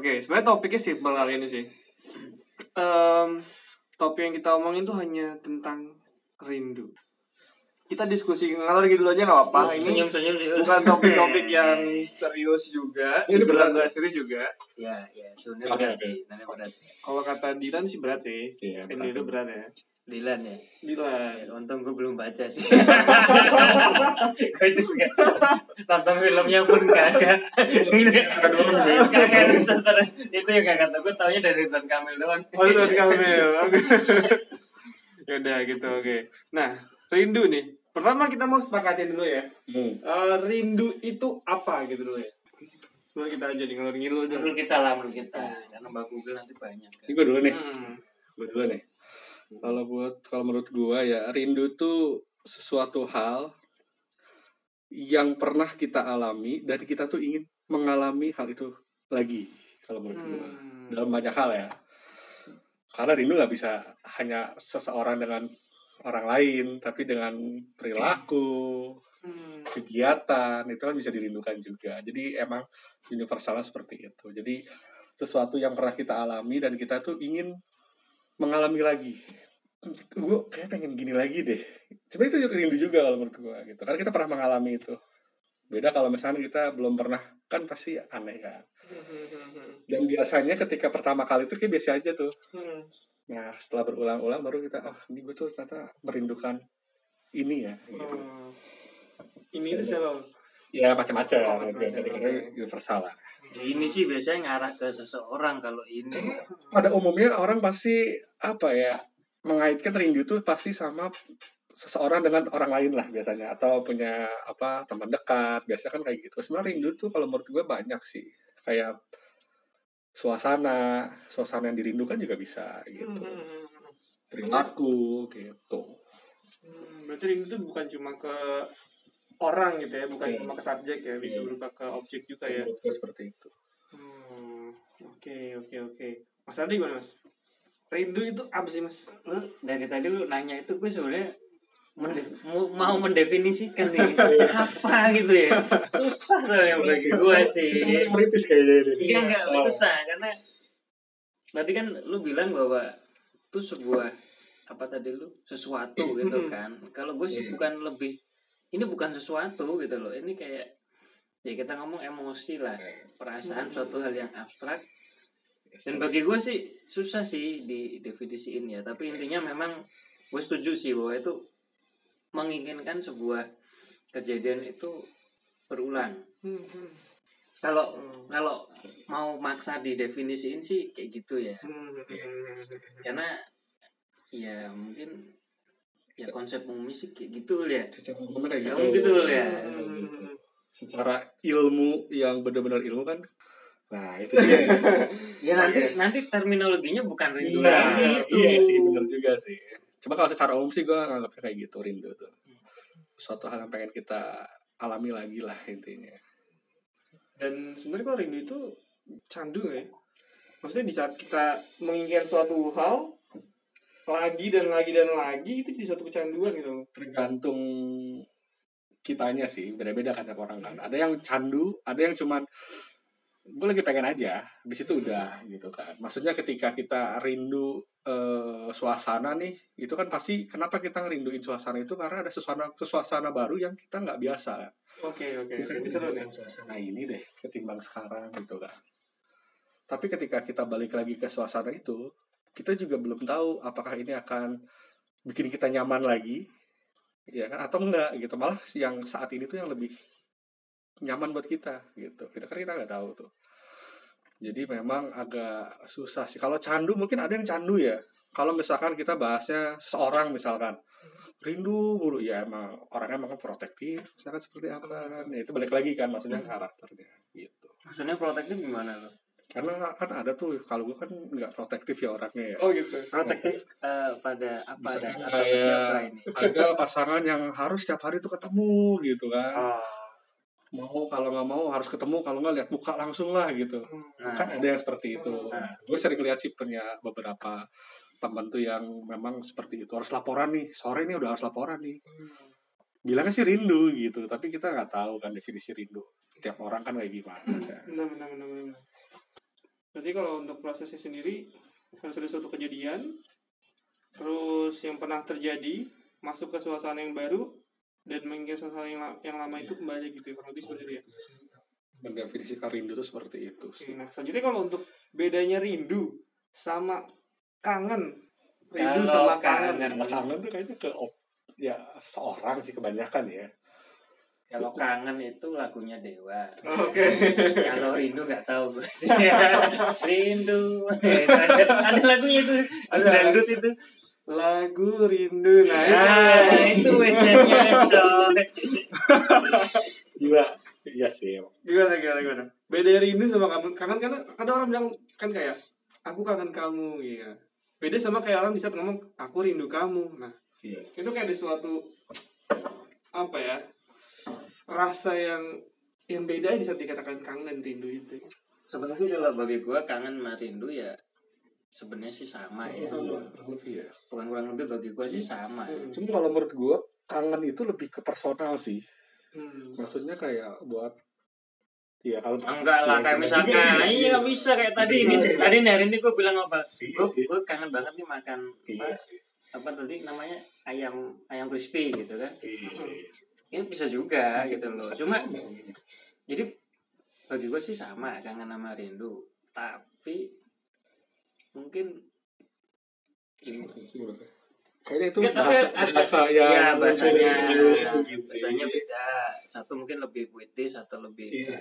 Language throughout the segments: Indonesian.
Oke, sebenarnya topiknya simpel kali ini sih. Em, topik yang kita omongin tuh hanya tentang rindu. Kita diskusi ngalor gitu aja nggak apa-apa. Ini senyum-senyum sih. bukan topik-topik yang serius juga. Ini berat berat serius juga. Ya, ya, sebenarnya berat oke. sih. Berat. Kalau kata Dilan sih berat sih. Iya, Ini berat. itu berat ya. Dilan ya. Dilan. Ya, Untung gue belum baca sih. gue juga nonton filmnya pun kagak. Kagak nonton. itu yang kagak tahu. Gue taunya dari Ridwan Kamil doang. Oh, Ridwan Kamil. Oke. ya udah gitu, oke. Nah, rindu nih. Pertama kita mau sepakatin dulu ya. Hmm. Eh, rindu itu apa gitu dulu ya. Dulu kita aja nih ngalor ngidul aja. Menurut kita lah, menurut kita. Karena Mbak Google nanti banyak. Ini gue dulu nih. Hmm. Gue dulu nih. Kalau buat kalau menurut gua ya rindu tuh sesuatu hal yang pernah kita alami dan kita tuh ingin mengalami hal itu lagi kalau menurut gua Hmm. dalam banyak hal ya karena rindu nggak bisa hanya seseorang dengan orang lain tapi dengan perilaku Hmm. kegiatan itu kan bisa dirindukan juga jadi emang universalnya seperti itu jadi sesuatu yang pernah kita alami dan kita tuh ingin mengalami lagi. Gue kayak pengen gini lagi deh. Sebenarnya itu rindu juga kalau menurut gue gitu. Karena kita pernah mengalami itu. Beda kalau misalnya kita belum pernah kan pasti aneh kan. Dan biasanya ketika pertama kali itu kayak biasa aja tuh. Hmm. nah setelah berulang-ulang baru kita oh ini gue tuh ternyata merindukan ini ya. Gitu. Oh. Ini itu siapa? ya Oh, macam-macam. Gitu macam-macam, universal lah Ini sih biasanya ngarah ke seseorang kalau ini. pada umumnya orang pasti apa ya mengaitkan rindu itu pasti sama seseorang dengan orang lain lah biasanya. Atau punya apa teman dekat biasanya kan kayak gitu. Sebenarnya rindu tuh kalau menurut gue banyak sih. Kayak suasana suasana yang dirindukan juga bisa gitu. Hmm. perilaku gitu. Hmm, Berarti rindu itu bukan cuma ke orang gitu ya, bukan Iya. cuma ke subjek ya, bisa Iya. berupa ke objek juga ya. seperti itu Hmm, Oke, oke, oke. Mas Adi gimana mas? Rindu itu apa sih mas? Lu dari tadi lu nanya itu gue sebenarnya mende- mau mendefinisikan nih apa gitu ya susah soalnya bagi gue sih secara teoritis kayaknya ini Enggak enggak Oh. susah karena tadi kan lu bilang bahwa itu sebuah apa tadi lu sesuatu gitu kan. Kalau gue sih Iya. bukan lebih ini bukan sesuatu gitu loh. Ini kayak ya kita ngomong emosi lah, perasaan suatu hal yang abstrak. Dan bagi gue sih susah sih di definisiin ya. Tapi intinya memang gue setuju sih bahwa itu menginginkan sebuah kejadian itu berulang Hmm, hmm. kalau kalau mau maksa didefinisiin sih kayak gitu ya Hmm, hmm, hmm. karena ya mungkin ya konsep umumnya sih kayak gitu ya secara umum kayak Secara gitu. gitu ya. Gitu. secara ilmu yang benar-benar ilmu kan nah itu dia. Ya nanti nanti terminologinya bukan rindu nah lagi itu iya sih benar juga sih. Cuma kalau secara umum sih gue nganggapnya kayak gitu rindu tuh. Suatu hal yang pengen kita alami lagi lah intinya. Dan sebenarnya kalau rindu itu candu ya? Maksudnya di saat kita menginginkan suatu hal lagi dan lagi dan lagi itu jadi suatu kecanduan gitu loh. tergantung kitanya sih beda-beda kan tiap orang kan ada yang candu ada yang cuman gue lagi pengen aja di situ udah gitu kan maksudnya ketika kita rindu eh, suasana nih itu kan pasti kenapa kita ngerinduin suasana itu karena ada suasana suasana baru yang kita nggak biasa kan Oke oke. Ini seru nih. suasana ini deh ketimbang sekarang gitu kan tapi ketika kita balik lagi ke suasana itu kita juga belum tahu apakah ini akan bikin kita nyaman lagi ya kan? Atau enggak gitu. Malah yang saat ini tuh yang lebih nyaman buat kita gitu. Kita kan kita nggak tahu tuh. Jadi memang agak susah sih. Kalau candu mungkin ada yang candu ya. Kalau misalkan kita bahasnya seseorang misalkan rindu mulu. Ya emang orangnya emang protektif misalkan seperti apa. Kan ya, itu balik lagi kan maksudnya karakternya gitu. Maksudnya protektif gimana lo karena kan ada tuh kalau gue kan nggak protektif ya orangnya ya. Oh gitu. protektif eh, pada apa Bisa dan kan atau kayak- siapa ini? ada pasangan yang harus setiap hari tuh ketemu gitu kan. Oh. Mau kalau nggak mau harus ketemu kalau nggak lihat muka langsung lah gitu. Nah. Kan ada yang seperti itu. Nah, gue sering lihat sih punya beberapa teman tuh yang memang seperti itu harus laporan nih. Sore nih udah harus laporan nih. Bilangnya sih rindu gitu. Tapi kita nggak tahu kan definisi rindu. Tiap orang kan kayak gimana. Benar benar benar benar. Berarti kalau untuk prosesnya sendiri harus ada suatu kejadian, terus yang pernah terjadi masuk ke suasana yang baru dan mengingat suasana yang, la- yang lama itu kembali gitu ya, kurang lebih seperti itu ya. mendefinisikan rindu itu seperti itu sih nah selanjutnya kalau untuk bedanya rindu sama kangen, rindu Kalau sama kangen. Karena kangen tuh kayaknya ke op- ya seorang sih kebanyakan ya Kalau kangen itu lagunya Dewa. Oke. Kalau rindu nggak tahu gue sih. rindu. Itu ada, ada lagunya itu. Ada dangdut itu. Lagu rindu nah, Nah, itu. bedanya coy. iya iya sih emang. Gimana gimana gimana? Beda rindu sama kangen. Kangen karena ada orang bilang kan kayak aku kangen kamu iya. Beda sama kayak orang di saat ngomong aku rindu kamu. Nah, iya itu kayak ada suatu apa ya? Rasa yang yang beda di saat dikatakan kangen dan rindu itu. Sebenarnya sih kalau bagi gue kangen sama rindu ya sebenarnya sih sama ya. kurang lebih ya Bukan kurang lebih bagi gue sih sama. Hmm. cuma kalau menurut gua kangen itu lebih ke personal sih Hmm. maksudnya kayak buat ya kalau Enggak lah, Ya, kayak misalkan, sih. iya nggak bisa kayak tadi ini, tadi nih hari ini gue bilang apa? Iya Gue sih. gue kangen banget nih makan iya apa, sih apa tadi namanya ayam ayam crispy gitu kan? iya sih Ini bisa juga gitu loh. Cuma Sama. jadi bagi gue sih sama kangen sama rindu, tapi mungkin kayaknya itu Ya, tapi bahasa ada- bahasa ya yang bahasanya gitu. bahasanya beda. Satu mungkin lebih puitis, satu lebih iya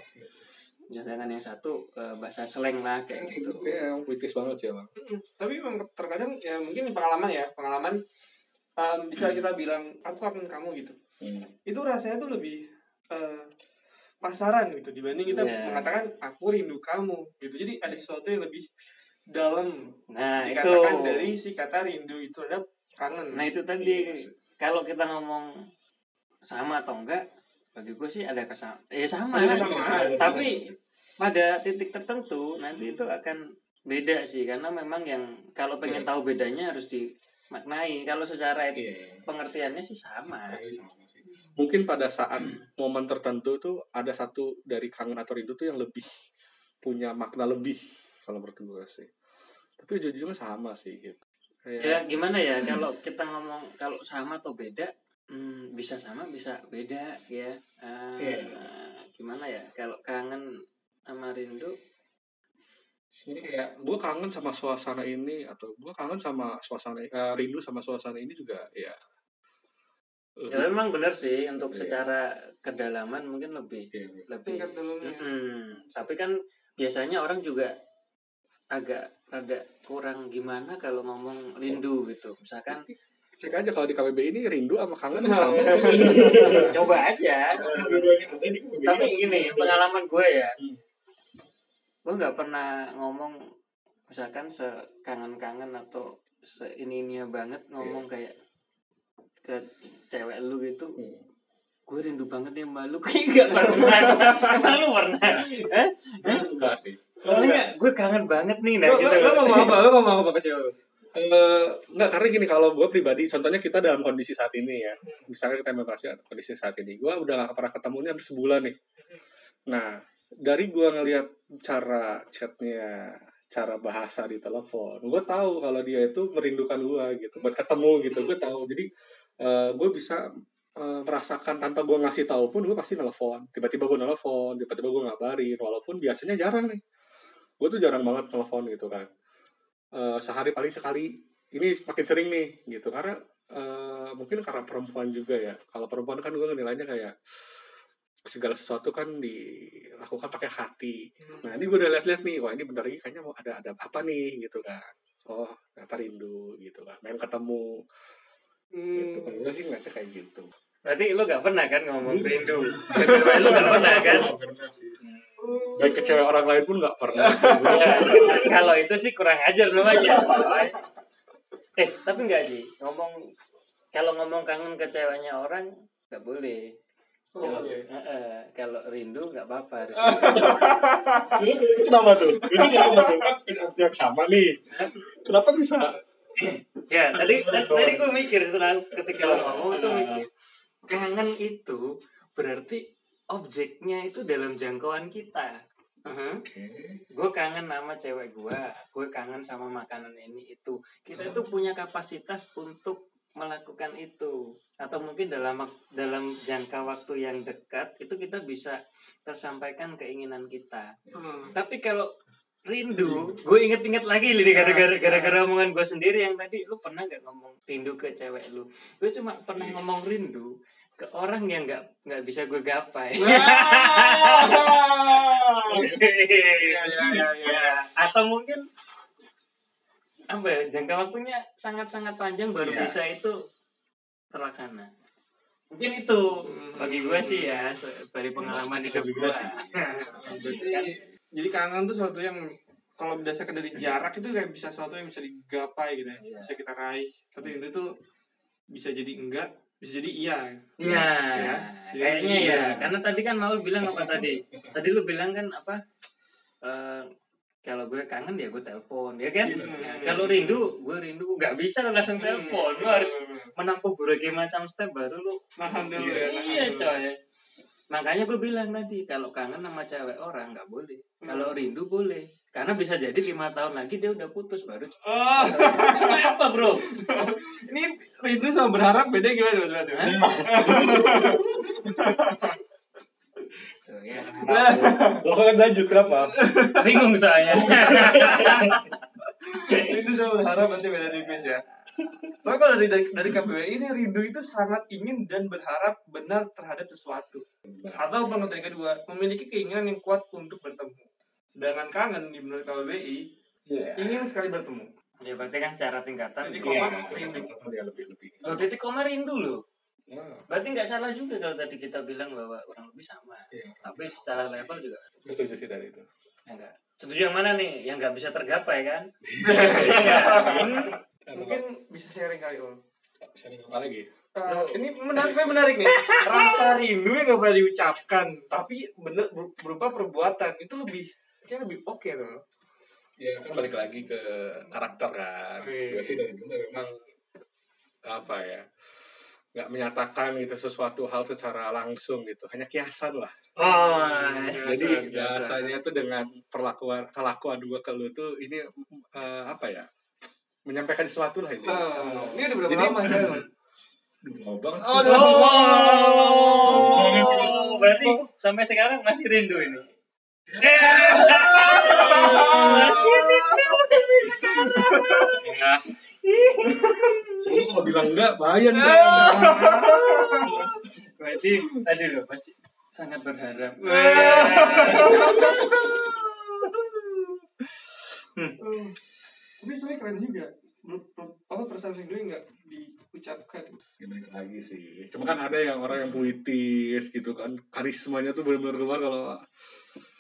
biasanya kan yang satu eh, bahasa slang lah kayak gitu. gitu yang puitis banget sih emang Mm-mm. Tapi memang terkadang ya mungkin pengalaman ya, pengalaman um, bisa kita bilang aku kangen kamu gitu. Itu rasanya tuh lebih eh, pasaran gitu dibanding kita Iya. mengatakan aku rindu kamu gitu. Jadi ada sesuatu yang lebih dalam Nah itu dikatakan dari si kata rindu itu adalah kangen. Nah itu tadi kalau kita ngomong sama atau enggak, bagi gue sih ada kesama. Ya sama, Ada kesamaan. sama. tapi pada titik tertentu nanti itu akan beda sih karena memang yang kalau pengen tahu bedanya harus dimaknai. Kalau secara iya pengertiannya sih sama. sama sih. Mungkin pada saat momen tertentu tuh ada satu dari kangen atau rindu tuh yang lebih punya makna lebih kalau menurut gue sih. Tapi ujung-ujungnya sama sih gitu. Ya Kayak gimana ya kalau kita ngomong kalau sama atau beda, hmm, bisa sama bisa beda ya. Ah, Iya. Gimana ya kalau kangen sama rindu sebenarnya kayak gue kangen sama suasana ini atau gue kangen sama suasana eh, rindu sama suasana ini juga ya. Ya memang benar sih untuk Iya. secara kedalaman mungkin lebih Iya, lebih. Mm-mm. Tapi kan biasanya orang juga agak ada kurang gimana kalau ngomong rindu gitu. Misalkan Cek aja kalau di KBB ini rindu sama kangen sama. coba aja. Tapi gini pengalaman gue ya, Hmm. Gue nggak pernah ngomong misalkan sekangen-kangen atau seini-ininya banget ngomong kayak ke cewek lu gitu Hmm. gue rindu banget nih sama lu. Kayak gak pernah. Emang lu pernah. Eh Enggak sih. Soalnya gue kangen banget nih nah gitu lo, ngomong apa? Lo ngomong apa ke cewek? Eh, enggak karena gini kalau gue pribadi contohnya kita dalam kondisi saat ini ya. Misalnya kita kasusnya kondisi saat ini. Gue udah gak pernah ketemu ini hampir sebulan nih. Nah dari gue ngelihat cara chatnya cara bahasa di telepon gue tahu kalau dia itu merindukan gue gitu buat ketemu gitu gue tahu. Jadi gue bisa eh, merasakan tanpa gue ngasih tahu pun gue pasti nelfon. Tiba-tiba gue nelfon tiba-tiba gue ngabarin walaupun biasanya jarang nih. Gue tuh jarang banget telepon gitu kan. Eh, sehari paling sekali ini makin sering nih gitu. Karena eh, mungkin karena perempuan juga ya. Kalau perempuan kan gue nilainya kayak segala sesuatu kan dilakukan pakai hati. Nah ini gue udah lihat-lihat nih wah ini bentar lagi kayaknya mau ada ada apa nih gitu kan. Oh ternyata rindu gitu kan. Main ketemu. Gitu. Kan gue sih ngeliatnya kayak gitu. Berarti lu gak pernah kan ngomong rindu. lu gak pernah kan? dan ke cewek orang lain pun nggak pernah. Kalau itu sih kurang ajar namanya. Eh, tapi enggak sih. Ngomong kalau ngomong kangen ke ceweknya orang nggak boleh. Oh, Kalau, iya. Kalau rindu nggak apa-apa. harus. Ini kenapa tuh? Ini kenapa tuh? Kan arti yang sama nih. Kenapa bisa? ya, tadi tadi, gue mikir setelah ketika lo ngomong itu mikir kangen itu berarti objeknya itu dalam jangkauan kita. Aha. Oke. gue kangen sama cewek gue gue kangen sama makanan ini itu kita itu punya kapasitas untuk melakukan itu. Atau mungkin dalam dalam jangka waktu yang dekat itu kita bisa tersampaikan keinginan kita. Hmm. tapi kalau rindu gue inget-inget lagi nih gara-gara gara-gara omongan gue sendiri yang tadi lu pernah nggak ngomong rindu ke cewek lu? Gue cuma pernah ngomong rindu ke orang yang nggak nggak bisa gue gapai. Iya, iya, iya, iya. Ya, atau mungkin apa ya, jangka waktunya sangat-sangat panjang baru Iya. bisa itu terlaksana mungkin itu Hmm. bagi gue sih ya dari pengalaman hidup juga gue sih. Jadi, jadi kangen tuh sesuatu yang kalau berdasarkan dari jarak itu kayak bisa sesuatu yang bisa digapai gitu ya, Iya. bisa kita raih. Tapi itu tuh bisa jadi enggak, bisa jadi iya. Iya, Ya. kayaknya Iya. ya. Karena tadi kan Maul bilang apa tadi? Tadi lu bilang kan apa? eh, kalau gue kangen ya gue telepon, ya kan? Nah, kalau rindu, gue rindu nggak bisa langsung telepon. Lu harus menempuh berbagai macam step baru lu. nahan dulu ya. Iya, coy. Makanya gue bilang tadi kalau kangen sama cewek orang nggak boleh. Kalau rindu boleh. Karena bisa jadi lima tahun lagi dia udah putus baru. Oh, apa bro? ini rindu sama berharap beda gimana mas ya. Lo kan lanjut kenapa? Bingung soalnya. rindu sama berharap nanti beda tipis ya. Tapi kalau dari, dari dari KBBI ini rindu itu sangat ingin dan berharap benar terhadap sesuatu. Atau pengertian kedua, memiliki keinginan yang kuat untuk bertemu. Sedangkan kangen di menurut KBBI Iya. ingin sekali bertemu. ya berarti kan secara tingkatan. Jadi koma rindu. lebih lebih. Oh, titik koma rindu loh. Ya, Berarti nggak salah juga kalau tadi kita bilang bahwa kurang lebih sama. iya. Tapi secara level juga setuju sih dari itu. ya enggak. Setuju yang mana nih? Yang nggak bisa tergapai kan? Mungkin bisa sharing kali om. Sharing apa lagi? Eh, ini menarik, menarik nih. Rasa rindu yang gak pernah diucapkan, tapi bener ber- berupa perbuatan itu lebih kayak lebih oke tuh. Ya kan balik lagi ke karakter kan. Iya. Gue sih dari dulu memang apa ya nggak menyatakan gitu sesuatu hal secara langsung gitu. Hanya kiasan lah. Oh, jadi biasa. biasanya tuh dengan perlakuan kelakuan gue ke lu tuh ini eh, apa ya menyampaikan sesuatu lah ini. Eh, ini udah berapa Jadi- lama saya? Lama banget? Oh, udah- Oh, berarti sampai sekarang masih rindu ini. Ya. Soalnya kalau bilang enggak bahaya nih. Berarti tadi loh masih sangat berharap. Tapi sebenarnya keren juga. Apa perasaan rindu yang nggak diucapkan? Ya, balik lagi sih. Cuma kan ada yang orang yang puitis gitu kan. Karismanya tuh benar-benar keluar kalau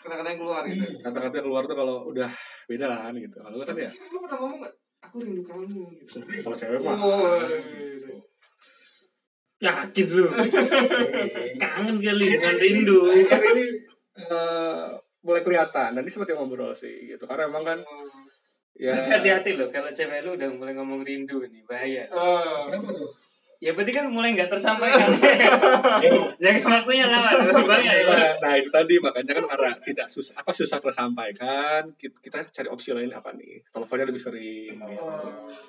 Kata-kata yang keluar gitu. kata-kata keluar tuh kalau udah beda lah kan gitu. Kalau gue kan ya lu pernah ngomong nggak? Aku rindu kamu. Gitu. kalau cewek mah. Oh, gitu. Yakin lu. Kangen kali dengan rindu. Ini eh, mulai kelihatan. Dan ini seperti ngobrol sih gitu. Karena emang kan ya. Hati-hati loh kalau cewek lu udah mulai ngomong rindu nih bahaya. Eh, Kenapa tuh? Ya berarti kan mulai nggak tersampaikan. Jaga waktunya lama tuh ya. Nah, nah itu tadi makanya kan karena tidak susah apa susah tersampaikan kita, cari opsi lain apa nih teleponnya lebih sering gitu.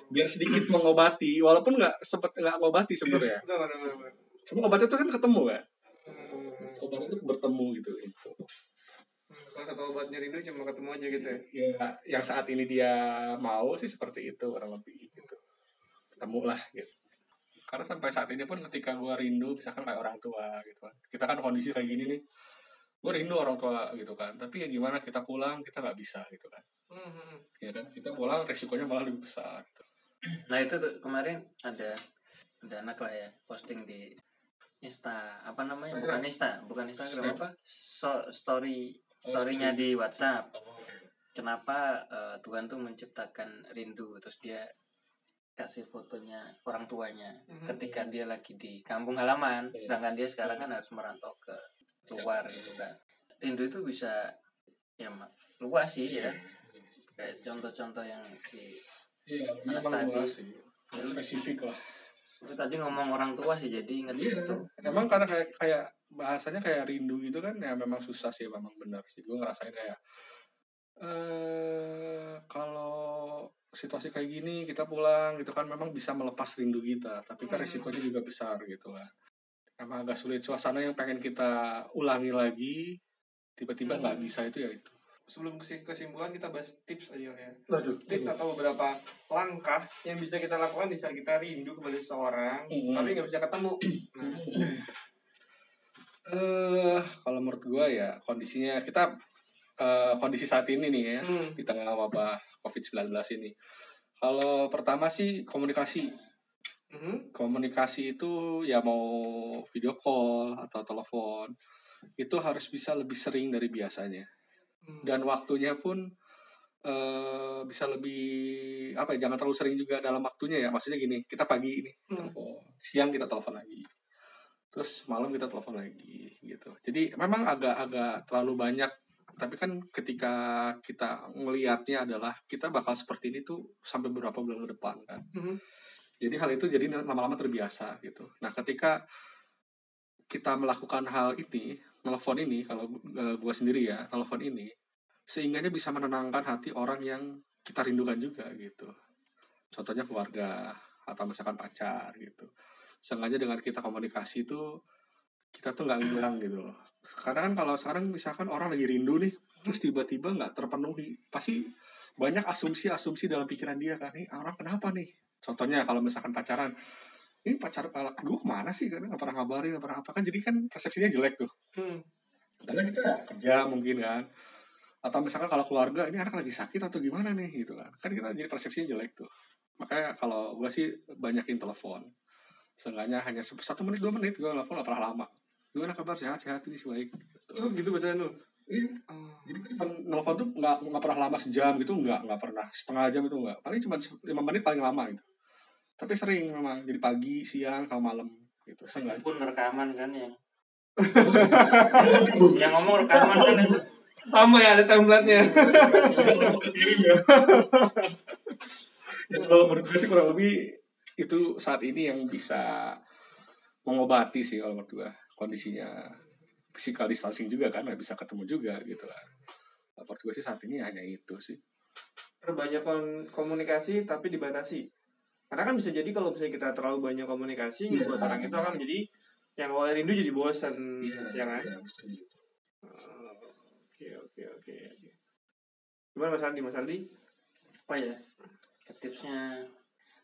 biar sedikit mengobati walaupun nggak sempet nggak ngobati sebenarnya benar, benar, benar. cuma obatnya itu kan ketemu kan Hmm. obatnya itu bertemu gitu gitu Salah satu obatnya rindu cuma ketemu aja gitu ya. ya yang saat ini dia mau sih seperti itu kurang lebih gitu ketemu lah gitu karena sampai saat ini pun ketika gue rindu misalkan kayak orang tua gitu kan. Kita kan kondisi kayak gini nih gue rindu orang tua gitu kan. Tapi ya gimana kita pulang kita nggak bisa gitu kan. Hmm, ya kan? Kita pulang resikonya malah lebih besar gitu. Nah itu tuh kemarin ada ada anak lah ya posting di Insta apa namanya? Bukan Insta bukan Instagram Snap. apa? So, story Oh, storynya story. di WhatsApp. Kenapa eh, Tuhan tuh menciptakan rindu? Terus dia kasih fotonya orang tuanya Mhm. ketika dia lagi di kampung halaman Iya. sedangkan dia sekarang kan harus merantau ke luar gitu kan rindu itu bisa ya luas sih ya kayak contoh-contoh yang si iya Anak memang tadi. luas sih spesifik lah Lu tadi ngomong orang tua sih jadi ingat Iya. itu Emang karena kayak kayak bahasanya kayak rindu gitu kan ya memang susah sih memang benar sih. Gue ngerasain kayak eh kalau situasi kayak gini kita pulang gitu kan memang bisa melepas rindu kita, tapi kan Hmm. resikonya juga besar gitu kan. Emang agak sulit suasana yang pengen kita ulangi lagi tiba-tiba nggak Hmm. bisa itu ya itu. Sebelum kesi- kesimpulan kita bahas tips aja ya. Waduh. Tips atau beberapa langkah yang bisa kita lakukan di saat kita rindu kepada seseorang, Hmm. tapi nggak bisa ketemu. Nah, Eh kalau menurut gue ya kondisinya kita eh, kondisi saat ini nih ya hmm. di tengah wabah COVID-19 ini. Kalau pertama sih komunikasi. Mhm. Komunikasi itu ya mau video call atau telepon itu harus bisa lebih sering dari biasanya. Hmm. Dan waktunya pun eh, bisa lebih apa ya jangan terlalu sering juga dalam waktunya ya. Maksudnya gini, kita pagi ini Hmm. telepon, siang kita telepon lagi. Terus malam kita telepon lagi gitu. Jadi memang agak-agak terlalu banyak tapi kan ketika kita ngelihatnya adalah kita bakal seperti ini tuh sampai beberapa bulan ke depan kan. Mhm. Jadi hal itu jadi lama-lama terbiasa gitu. Nah, ketika kita melakukan hal ini, telepon ini kalau gue sendiri ya, telepon ini sehingganya bisa menenangkan hati orang yang kita rindukan juga gitu. Contohnya keluarga atau misalkan pacar gitu. Seenggaknya dengan kita komunikasi itu kita tuh nggak hilang gitu loh. Karena kan kalau sekarang misalkan orang lagi rindu nih, terus tiba-tiba nggak terpenuhi, pasti banyak asumsi-asumsi dalam pikiran dia kan, nih orang kenapa nih? Contohnya kalau misalkan pacaran, ini pacar gue ke mana sih? Karena nggak pernah ngabarin, nggak pernah apa kan? Jadi kan persepsinya jelek tuh. Hmm. Karena kita kerja mungkin kan. Atau misalkan kalau keluarga, ini anak lagi sakit atau gimana nih gitu kan. Kan kita jadi persepsinya jelek tuh. Makanya kalau gue sih banyakin telepon. Seenggaknya hanya satu menit, dua menit, gue telepon nggak pernah lama. Gimana kabar? Sehat-sehat ini sih baik. Gitu. Oh, gitu bacaan lu. Iya. Oh. Jadi gue cuma nelfon tuh nggak nggak pernah lama sejam gitu nggak nggak pernah setengah jam itu nggak paling cuma lima menit paling lama gitu tapi sering memang jadi pagi siang sama malam gitu itu seenggaknya pun rekaman kan yang yang ngomong rekaman kan itu Sama ya ada template-nya. Ya, kalau menurut gue sih kurang lebih itu saat ini yang bisa mengobati sih kalau menurut gue kondisinya physical distancing juga kan nggak bisa ketemu juga gitu kan menurut gue sih saat ini hanya itu sih Perbanyak kon- komunikasi tapi dibatasi. Karena kan bisa jadi kalau misalnya kita terlalu banyak komunikasi, Iya. buat orang itu akan menjadi yang awalnya rindu jadi bosan, ya kan? iya, Oke oke oke. Gimana Mas Ardi? Mas Ardi? apa ya tipsnya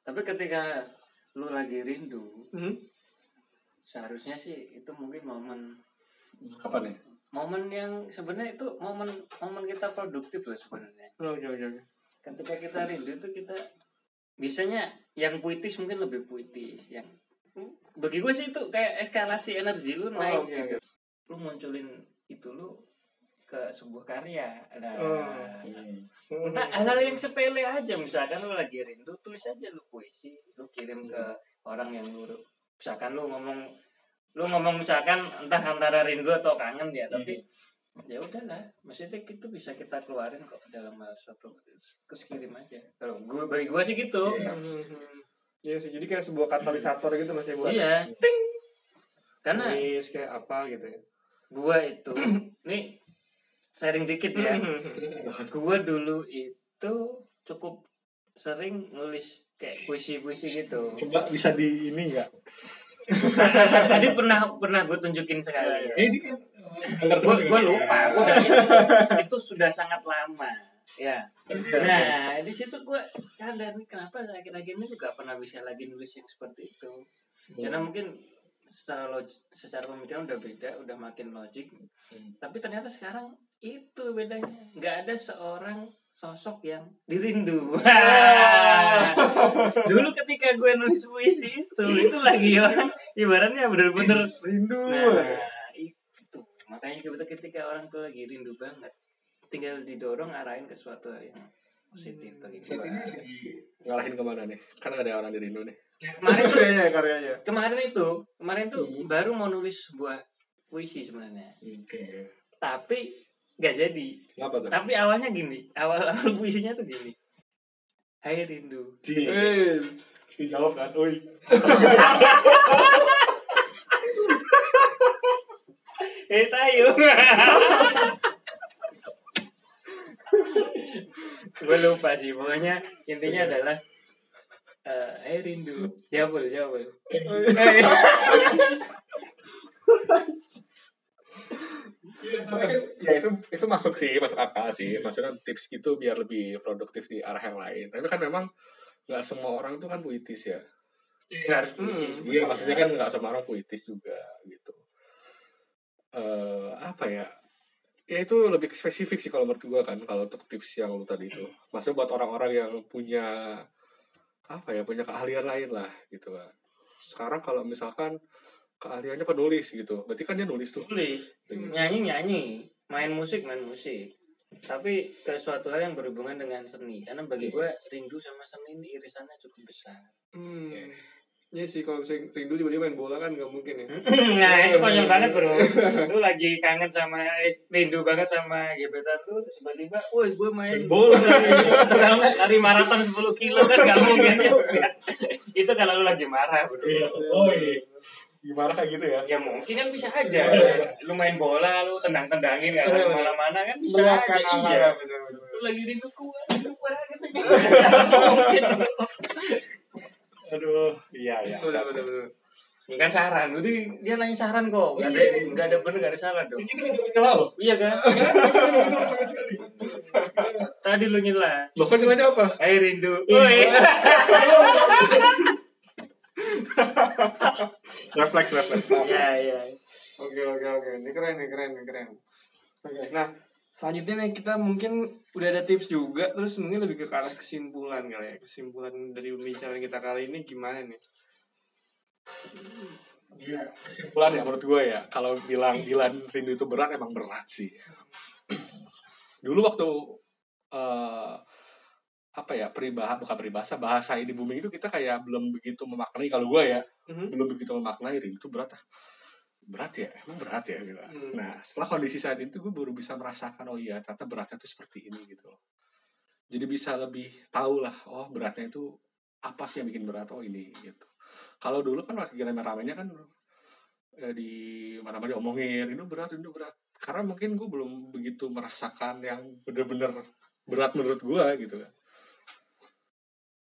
tapi ketika lu lagi rindu Hmm? seharusnya sih itu mungkin momen apa nih momen yang sebenarnya itu momen momen kita produktif loh sebenarnya Oke oke oke. ketika kita rindu itu kita biasanya yang puitis mungkin lebih puitis yang bagi gue sih itu kayak eskalasi energi lu Oh, naik oke, gitu oke. lu munculin itu lu ke sebuah karya nah Oh. Hmm. entah hal-hal yang sepele aja misalkan lu lagi rindu tulis aja lu puisi lu kirim ke orang yang lu misalkan lu ngomong lu ngomong misalkan entah antara rindu atau kangen ya tapi ya udahlah maksudnya itu bisa kita keluarin kok dalam hal suatu terus kirim aja kalau gue bagi gue sih gitu Iya. Hmm. Iya sih, jadi kayak sebuah katalisator gitu Mas ya buat iya ting karena nulis kayak apa gitu ya. gue itu sharing dikit ya. Gue dulu itu cukup sering nulis kayak puisi-puisi gitu. Coba bisa di ini nggak? Tadi pernah pernah gue tunjukin sekali eh ini kan dengar gue gue lupa gue udah itu, itu sudah sangat lama ya. Nah di situ gue sadar nih kenapa akhir-akhir ini juga pernah bisa lagi nulis yang seperti itu? Karena mungkin secara log secara pemikiran udah beda udah makin logik. Hmm. tapi ternyata sekarang itu bedanya nggak ada seorang sosok yang dirindu dulu ketika gue nulis puisi itu itu lagi orang ibaratnya bener-bener Rindu. Nah, itu. Makanya kebetulan ketika orang tuh lagi rindu banget, tinggal didorong arahin ke suatu hal yang positif bagi gua. ini lagi ngalahin ke mana nih karena ada orang di Rindu nih Kemarin tuh, karyanya karyanya. kemarin itu, kemarin tuh Hmm. baru mau nulis sebuah puisi sebenarnya. oke Tapi nggak jadi. kenapa tuh? Tapi awalnya gini, awal-awal puisinya tuh gini. Hai rindu. Eh, dijawab kan? Oi. Eh tayo Gue lupa sih Pokoknya intinya adalah eh Hai rindu. Jawab boleh boleh Eh, ya itu itu masuk sih masuk akal sih. Maksudnya tips itu biar lebih produktif di arah yang lain. Tapi kan memang nggak semua orang tuh kan puitis ya. Nggak harus puisi Hmm, iya maksudnya kan nggak semua orang puitis juga gitu. Eh apa ya? Ya itu lebih spesifik sih kalau menurut gua kan kalau untuk tips yang lu tadi itu. Maksudnya buat orang-orang yang punya apa ya punya keahlian lain lah gitu kan. Sekarang kalau misalkan keahliannya penulis gitu. Berarti kan dia nulis tuh. Tulis nyanyi nyanyi. Main musik main musik. Tapi ke suatu hal yang berhubungan dengan seni. Karena bagi gue rindu sama seni ini irisannya cukup besar. Hmm. Iya. Sih kalau misalnya rindu tiba-tiba main bola kan nggak mungkin ya. nah itu konyol banget bro. Lu lagi kangen sama eh, rindu banget sama gebetan lu terus tiba-tiba woi gue main bola. Atau kalau nggak lari maraton 10 kilo kan gak mungkin juga itu kalau lu lagi marah bro. Oh iya gimana kayak gitu ya? Ya mungkin kan bisa aja. Lu main bola lu tendang tendangin gak akan ke mana-mana kan bisa Meluapkan aja. iya. lu lagi rindu kuat rindu banget Nggak mungkin. Aduh iya iya. Bener, bener. ini kan saran itu dia nanya saran kok. Gak ada gak ada bener gak ada salah dong. Kita nggak nyela loh. Iya kan? Sekali. Tadi lu nyela. Lo kan nyelanya apa? Hai rindu. refleks refleks. Iya iya. Oke oke oke, ini keren nih keren nih keren. Oke, nah selanjutnya nih kita mungkin udah ada tips juga, terus mungkin lebih ke arah kesimpulan kali ya, kesimpulan dari pembicaraan kita kali ini gimana nih? Iya, kesimpulan ya menurut gue ya. Kalau bilang Dilan rindu itu berat emang berat sih. Dulu waktu eh, apa ya peribahasa bukan peribahasa bahasa ini booming itu kita kayak belum begitu memaknai kalau gue ya Mhm. belum begitu memaknai itu berat ah. berat ya emang berat ya gitu Hmm. nah setelah kondisi saat itu gue baru bisa merasakan oh iya ternyata beratnya tuh seperti ini gitu loh jadi bisa lebih tahu lah oh beratnya itu apa sih yang bikin berat oh ini gitu kalau dulu kan lagi rame-ramenya kan eh, di mana-mana diomongin ini berat ini berat karena mungkin gue belum begitu merasakan yang bener-bener berat menurut gue gitu kan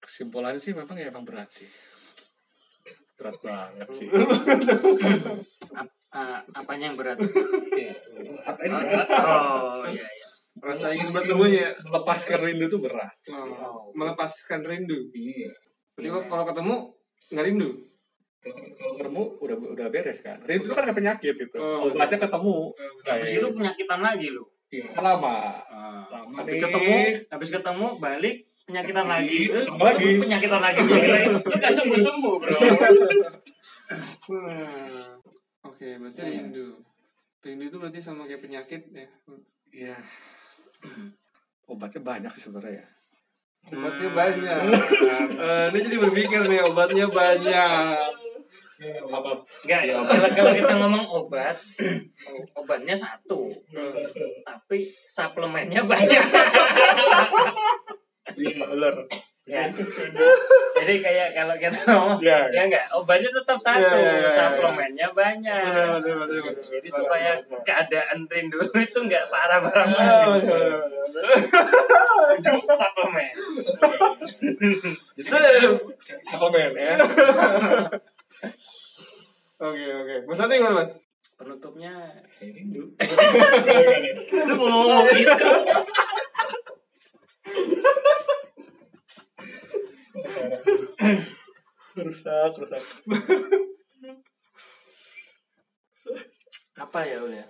kesimpulannya sih memang ya emang berat sih. Berat banget sih. Ah, apanya yang berat? Berat aja. oh iya iya. Rasa ingin bertemu ya, melepaskan rindu tuh berat. Oh, melepaskan rindu. iya. Jadi kok kalau ketemu nggak rindu. kalau ketemu udah udah beres kan. Rindu itu kan kayak penyakit itu. Oh, obatnya ketemu. Habis itu penyakitan lagi lu. Iya, lama. Ah. lama habis nih. ketemu habis ketemu balik penyakitan lagi Ketemu Terus lagi. penyakitan lagi itu gak sembuh sembuh bro Hmm. Oke, berarti Iya. rindu. Rindu itu berarti sama kayak penyakit ya. iya obatnya banyak sebenarnya ya Obatnya Hmm. banyak. Eh, ini jadi berpikir nih obatnya banyak. Enggak, kalau, kalau kita ngomong obat, obatnya satu, tapi suplemennya banyak. benar ya. Jadi kayak kalau kita ngomong, Iya, ya enggak, obatnya tetap satu, Iya, iya, iya, iya. suplemennya banyak. Jadi supaya keadaan rindu itu enggak parah-parah Ah, banget. benar, benar, benar. Suplemen. Suplemen ya Oke, oke. Mas Andi gimana, Mas? Penutupnya, rindu lu mau ngomong gitu. Rusak rusak. Apa ya udah?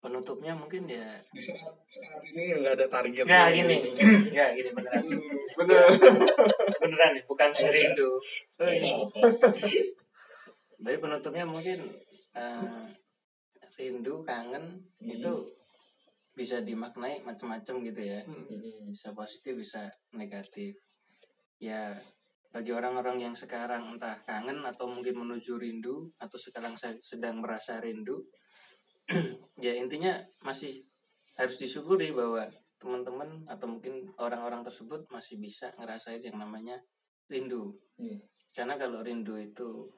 Penutupnya mungkin ya di saat saat ini nggak ada target. Nggak gini, nggak gini beneran. Bener. beneran. Nih bukan rindu. Oh ini tapi penutupnya mungkin eh, rindu kangen itu bisa dimaknai macam-macam gitu ya. Bisa positif bisa negatif. Ya bagi orang-orang yang sekarang entah kangen atau mungkin menuju rindu atau sekarang se- sedang merasa rindu ya intinya masih harus disyukuri bahwa teman-teman atau mungkin orang-orang tersebut masih bisa ngerasain yang namanya rindu. Hmm. karena kalau rindu itu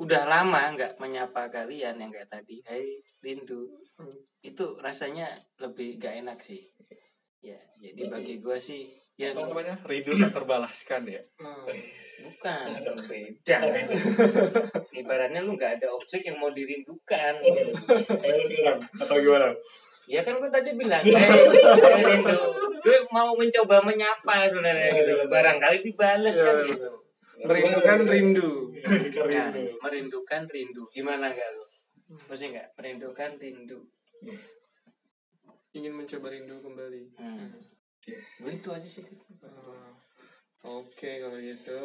udah lama nggak menyapa kalian yang kayak tadi Hai rindu. Hmm. itu rasanya lebih gak enak sih. Ya jadi bagi gua sih ya apa namanya? Rindu tak terbalaskan ya? Oh. bukan. Beda. Ibaratnya lu nggak ada objek yang mau dirindukan. Sekarang atau gimana? ya kan gue tadi bilang saya, saya rindu. Gue mau mencoba menyapa sebenarnya gitu loh. Barangkali dibales kan gitu merindukan rindu. Rindu. Nah, merindukan rindu. Gimana gak lu Mesti nggak? Merindukan rindu. Ingin mencoba rindu kembali. Hmm. gue itu aja sih Oh, Oke kalau gitu.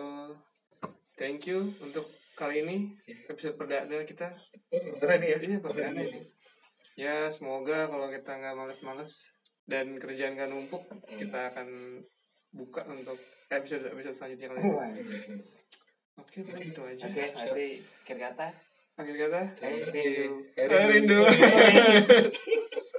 Thank you untuk kali ini episode perdana kita. Beneran nih ya? Iya perdana. Ini Ya semoga kalau kita nggak males-males Dan kerjaan nggak numpuk Kita akan buka untuk episode-episode selanjutnya kali. Ini Oke paling gitu aja. Oke nanti akhir kata? Akhir kata? Hai, rindu. Eh, rindu